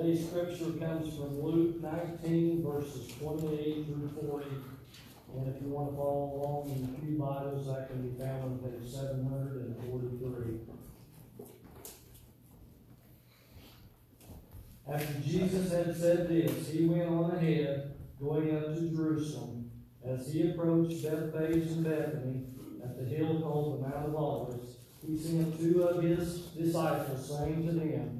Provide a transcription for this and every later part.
Today's scripture comes from Luke nineteen verses twenty-eight through forty. And if you want to follow along in the few Bibles, that can be found on page seven hundred and forty-three. After Jesus had said this, he went on ahead, going up to Jerusalem. As he approached Bethphage and Bethany, at the hill called the Mount of Olives, he sent two of his disciples, saying to them,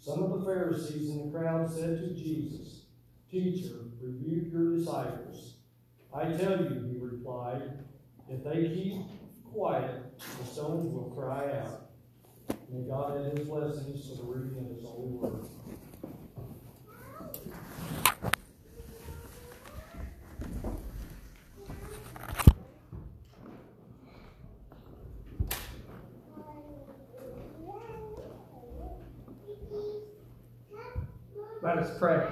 Some of the Pharisees in the crowd said to Jesus, Teacher, rebuke your disciples. I tell you, he replied, if they keep quiet, the stones will cry out. May God add his blessings to the reading of his holy word. Let us pray.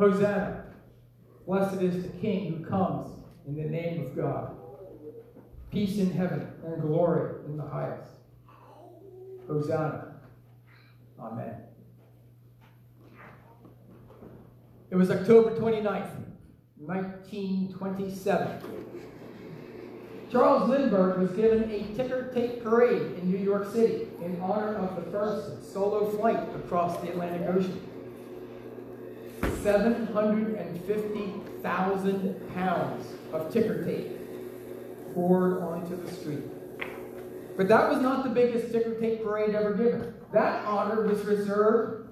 Hosanna. Blessed is the King who comes in the name of God. Peace in heaven and glory in the highest. Hosanna. Amen. It was October 29th, 1927. Charles Lindbergh was given a ticker tape parade in New York City in honor of the first solo flight across the Atlantic Ocean. 750,000 pounds of ticker tape poured onto the street. But that was not the biggest ticker tape parade ever given. That honor was reserved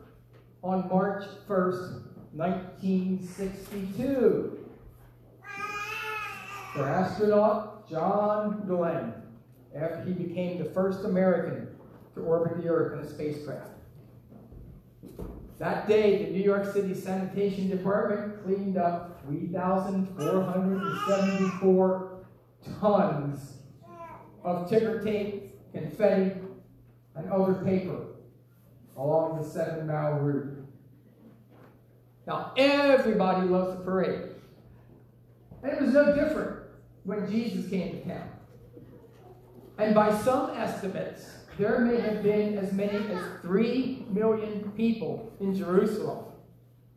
on March 1st, 1962 for astronaut John Glenn after he became the first American to orbit the Earth in a spacecraft. That day, the New York City Sanitation Department cleaned up 3,474 tons of ticker tape, confetti, and other paper along the seven mile route. Now, everybody loves the parade. And it was no different when Jesus came to town. And by some estimates, there may have been as many as 3 million people in Jerusalem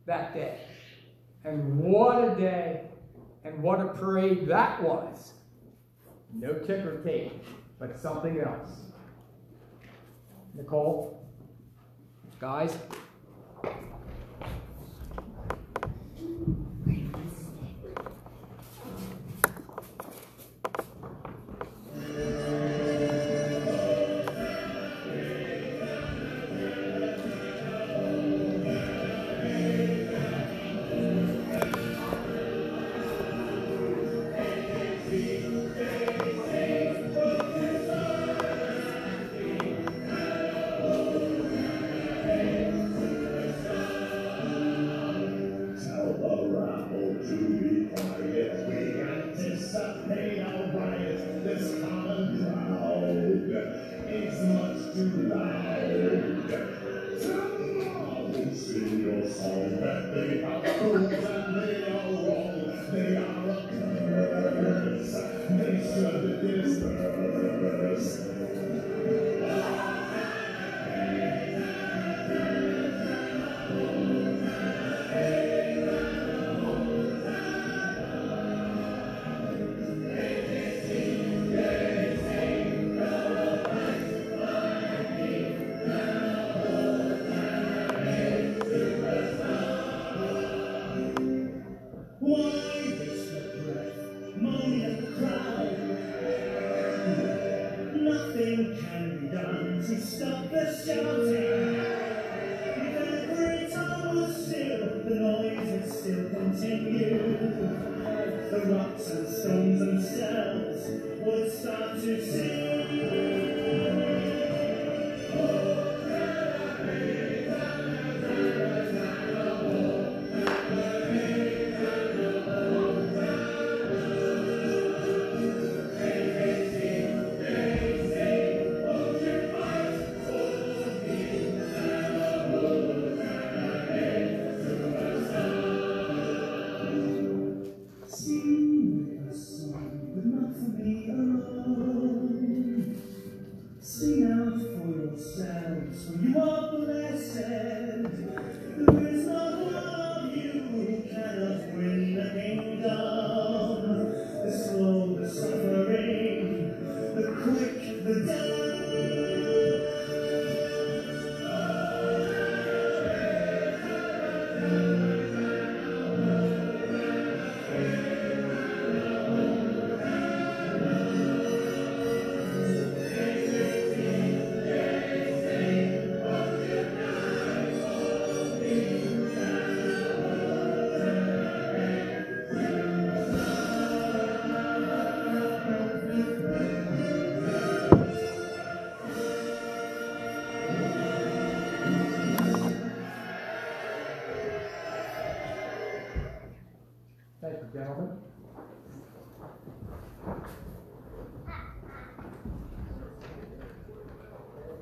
that day. And what a day and what a parade that was. No ticker tape, but something else. Nicole? Guys? Mm-hmm.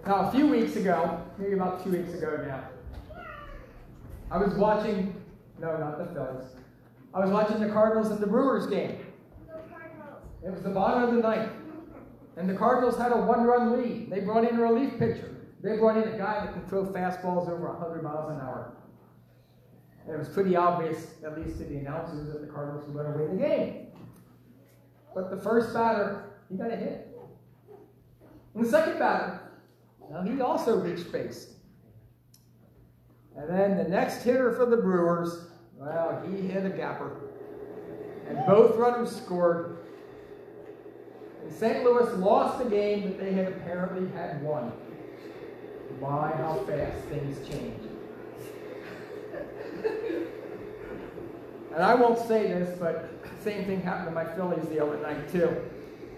Now, a few weeks ago, maybe about two weeks ago now, I was watching, no, not the Phillies. I was watching the Cardinals and the Brewers game. It was the bottom of the ninth. And the Cardinals had a one run lead. They brought in a relief pitcher. They brought in a guy that can throw fastballs over 100 miles an hour. And it was pretty obvious, at least to the announcers, that the Cardinals were going to win the game. But the first batter, he got a hit. And the second batter, well, he also reached base. And then the next hitter for the Brewers, well, he hit a gapper. And both runners scored. And St. Louis lost the game that they had apparently had won. My, how fast things change. And I won't say this, but same thing happened to my Phillies the other night too.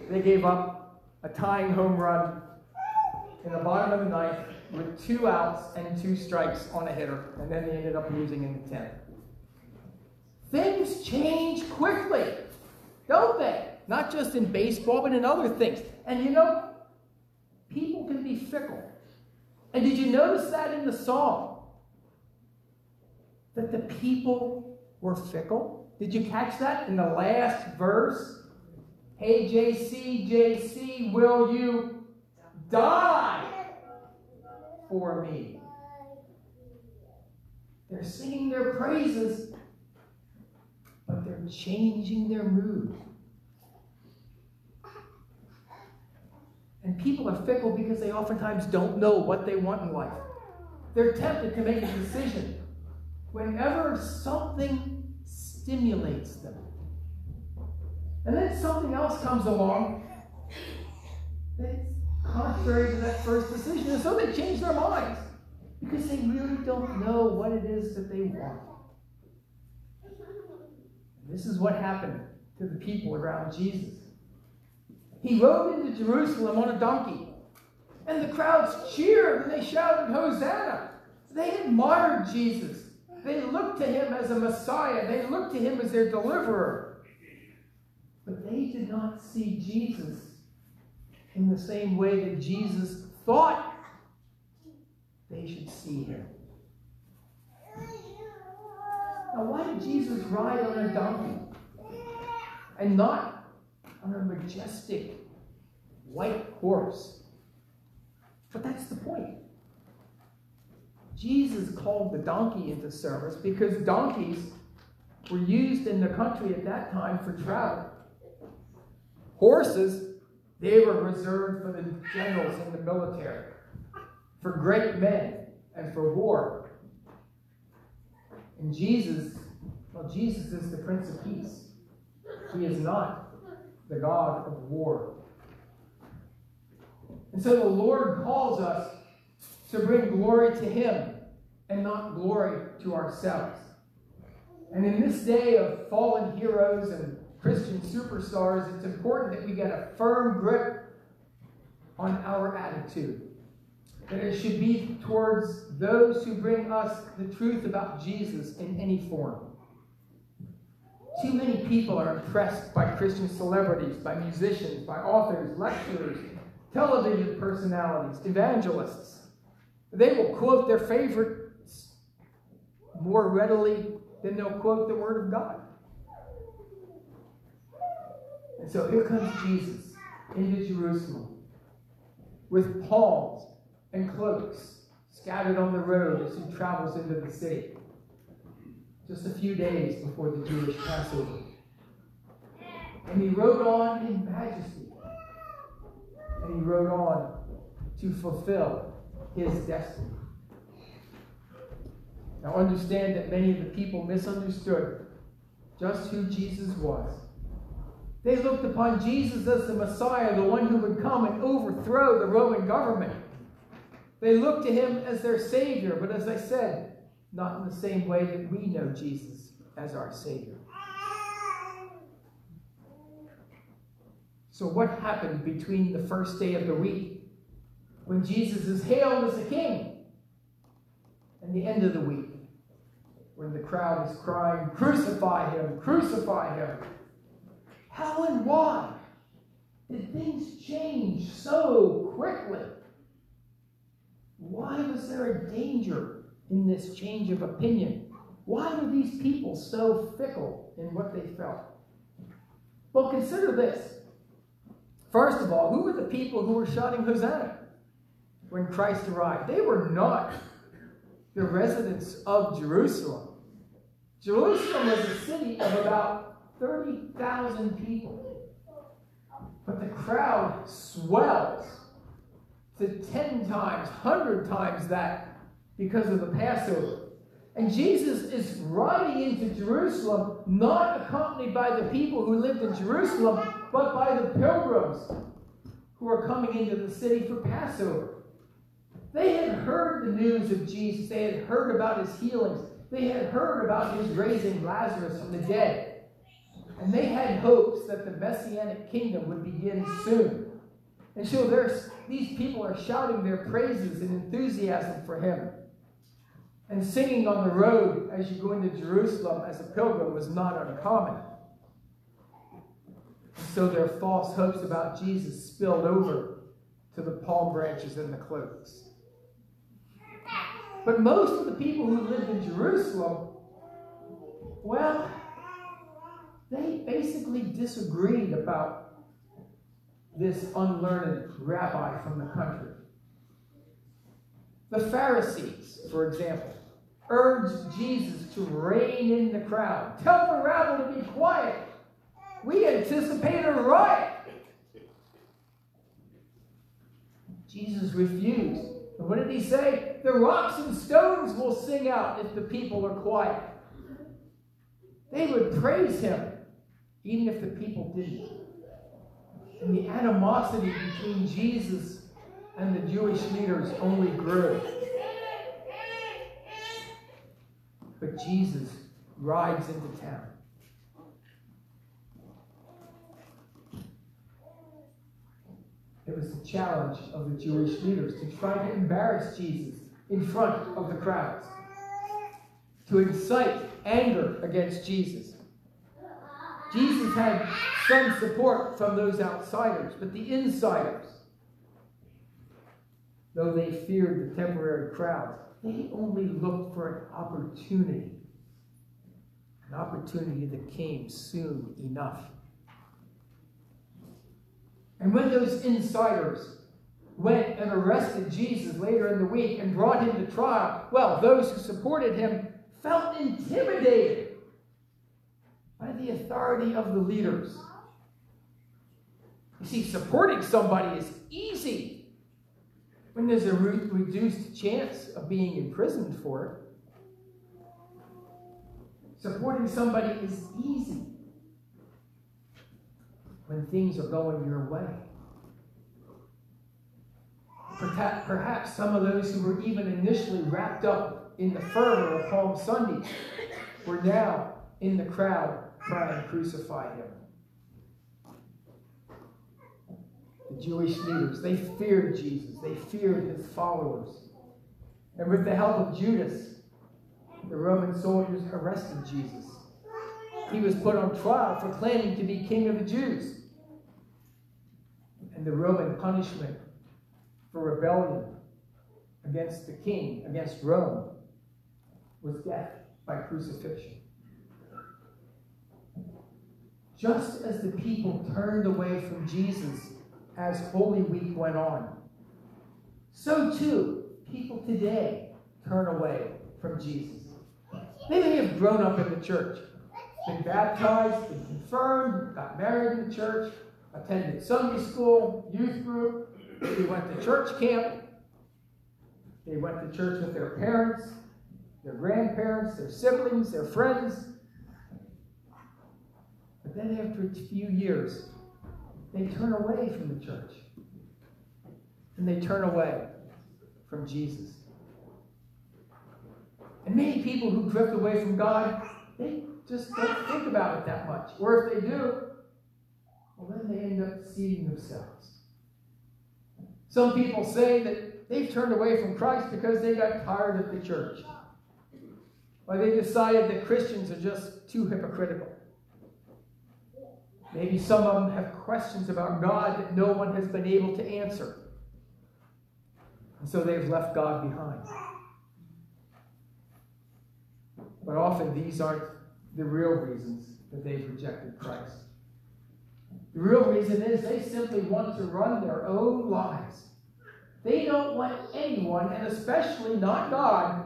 They gave up a tying home run in the bottom of the ninth with two outs and two strikes on a hitter, and then they ended up losing in the tenth. Things change quickly, don't they? Not just in baseball, but in other things. And you know, people can be fickle. And did you notice that in the song? That the people were fickle? Did you catch that in the last verse? Hey, JC, JC, will you die for me? They're singing their praises, but they're changing their mood. And people are fickle because they oftentimes don't know what they want in life. They're tempted to make a decision whenever something stimulates them. And then something else comes along that's contrary to that first decision. And so they change their minds because they really don't know what it is that they want. This is what happened to the people around Jesus. He rode into Jerusalem on a donkey, and the crowds cheered and they shouted, Hosanna! They admired Jesus. They looked to him as a Messiah. They looked to him as their deliverer. But they did not see Jesus in the same way that Jesus thought they should see him. Now, why did Jesus ride on a donkey and not on a majestic white horse? But that's the point. Jesus called the donkey into service because donkeys were used in the country at that time for travel. Horses, they were reserved for the generals in the military, for great men, and for war. And Jesus, well, Jesus is the Prince of Peace. He is not the God of war. And so the Lord calls us to bring glory to Him and not glory to ourselves. And in this day of fallen heroes and Christian superstars, it's important that we get a firm grip on our attitude. That it should be towards those who bring us the truth about Jesus in any form. Too many people are impressed by Christian celebrities, by musicians, by authors, lecturers, television personalities, evangelists. They will quote their favorites more readily than they'll quote the Word of God. And so here comes Jesus into Jerusalem with palms and cloaks scattered on the road as he travels into the city. Just a few days before the Jewish Passover. And he rode on in majesty. And he rode on to fulfill his destiny. Now understand that many of the people misunderstood just who Jesus was. They looked upon Jesus as the Messiah, the one who would come and overthrow the Roman government. They looked to him as their Savior, but as I said, not in the same way that we know Jesus as our Savior. So, what happened between the first day of the week, when Jesus is hailed as a king, and the end of the week, when the crowd is crying, Crucify him, crucify him? How and why did things change so quickly? Why was there a danger in this change of opinion? Why were these people so fickle in what they felt? Well, consider this. First of all, who were the people who were shouting Hosanna when Christ arrived? They were not the residents of Jerusalem. Jerusalem was a city of about 30,000 people. But the crowd swells to 10 times, 100 times that because of the Passover. And Jesus is riding into Jerusalem, not accompanied by the people who lived in Jerusalem, but by the pilgrims who are coming into the city for Passover. They had heard the news of Jesus, they had heard about his healings, they had heard about his raising Lazarus from the dead. And they had hopes that the messianic kingdom would begin soon. And so these people are shouting their praises and enthusiasm for him. And singing on the road as you go into Jerusalem as a pilgrim was not uncommon. So their false hopes about Jesus spilled over to the palm branches and the cloaks. But most of the people who lived in Jerusalem, well, they basically disagreed about this unlearned rabbi from the country. The Pharisees, for example, urged Jesus to rein in the crowd. Tell the rabble to be quiet. We anticipate a riot. Jesus refused. And what did he say? The rocks and stones will sing out if the people are quiet. They would praise him, even if the people didn't. And the animosity between Jesus and the Jewish leaders only grew. But Jesus rides into town. It was the challenge of the Jewish leaders to try to embarrass Jesus in front of the crowds, to incite anger against Jesus. Had some support from those outsiders, but the insiders, though they feared the temporary crowds, they only looked for an opportunity. An opportunity that came soon enough. And when those insiders went and arrested Jesus later in the week and brought him to trial, well, those who supported him felt intimidated by the authority of the leaders. You see, supporting somebody is easy when there's a re reduced chance of being imprisoned for it. Supporting somebody is easy when things are going your way. Perhaps some of those who were even initially wrapped up in the fervor of Palm Sunday were now in the crowd trying to crucify him. The Jewish leaders, they feared Jesus. They feared his followers. And with the help of Judas, the Roman soldiers arrested Jesus. He was put on trial for claiming to be king of the Jews. And the Roman punishment for rebellion against the king, against Rome, was death by crucifixion. Just as the people turned away from Jesus as Holy Week went on, so too people today turn away from Jesus. They may have grown up in the church, been baptized, been confirmed, got married in the church, attended Sunday school, youth group, they went to church camp, they went to church with their parents, their grandparents, their siblings, their friends. But then after a few years, they turn away from the church. And they turn away from Jesus. And many people who drift away from God, they just don't think about it that much. Or if they do, well, then they end up deceiving themselves. Some people say that they've turned away from Christ because they got tired of the church. Or they decided that Christians are just too hypocritical. Maybe some of them have questions about God that no one has been able to answer. And so they've left God behind. But often these aren't the real reasons that they've rejected Christ. The real reason is they simply want to run their own lives. They don't want anyone, and especially not God,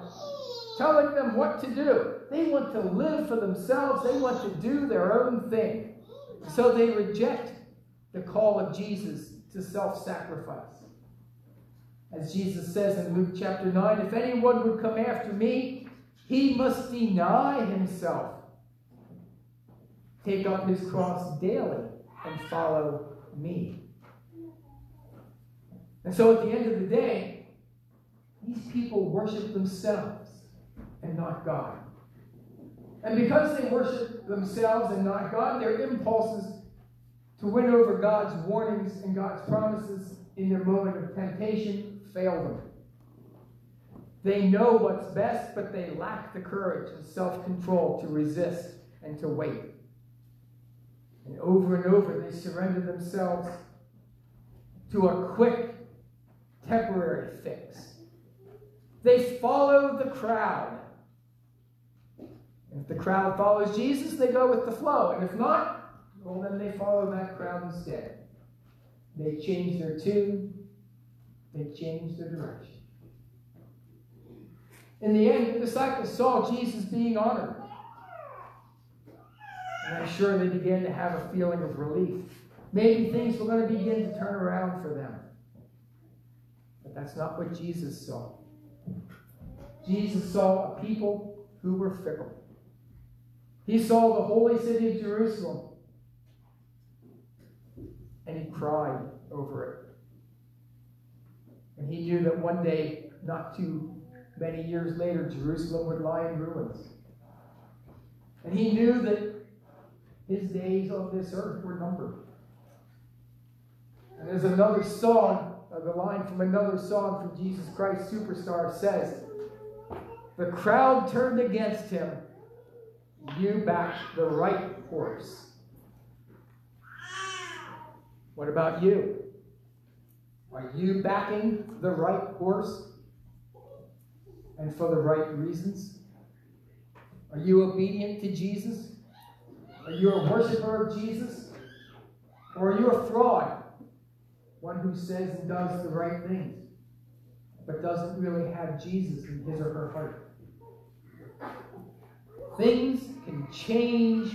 telling them what to do. They want to live for themselves, they want to do their own thing. So they reject the call of Jesus to self sacrifice. As Jesus says in Luke chapter 9, if anyone would come after me, he must deny himself, take up his cross daily, and follow me. And so at the end of the day, these people worship themselves and not God. And because they worship themselves and not God, their impulses to win over God's warnings and God's promises in their moment of temptation fail them. They know what's best, but they lack the courage and self control to resist and to wait. And over and over, they surrender themselves to a quick, temporary fix. They follow the crowd. If the crowd follows Jesus, they go with the flow. And if not, well, then they follow that crowd instead. They change their tune, they change their direction. In the end, the disciples saw Jesus being honored. And I'm sure they began to have a feeling of relief. Maybe things were going to begin to turn around for them. But that's not what Jesus saw. Jesus saw a people who were fickle. He saw the holy city of Jerusalem and he cried over it. And he knew that one day, not too many years later, Jerusalem would lie in ruins. And he knew that his days on this earth were numbered. And there's another song, uh, the line from another song from Jesus Christ Superstar says, The crowd turned against him, you backed the right horse. What about you? Are you backing the right horse? And for the right reasons? Are you obedient to Jesus? Are you a worshiper of Jesus? Or are you a fraud? One who says and does the right things, but doesn't really have Jesus in his or her heart. Things can change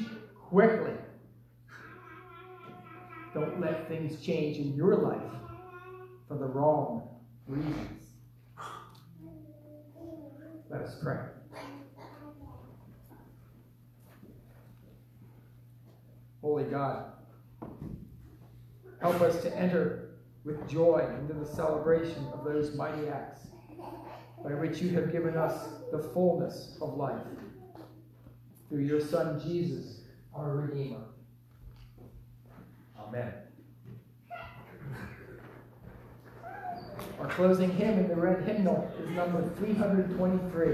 quickly. Don't let things change in your life for the wrong reasons. Let us pray. Holy God, help us to enter with joy into the celebration of those mighty acts by which you have given us the fullness of life through your Son Jesus, our Redeemer. Amen. Our closing hymn in the red hymnal is number 323.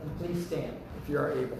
And please stand if you are able.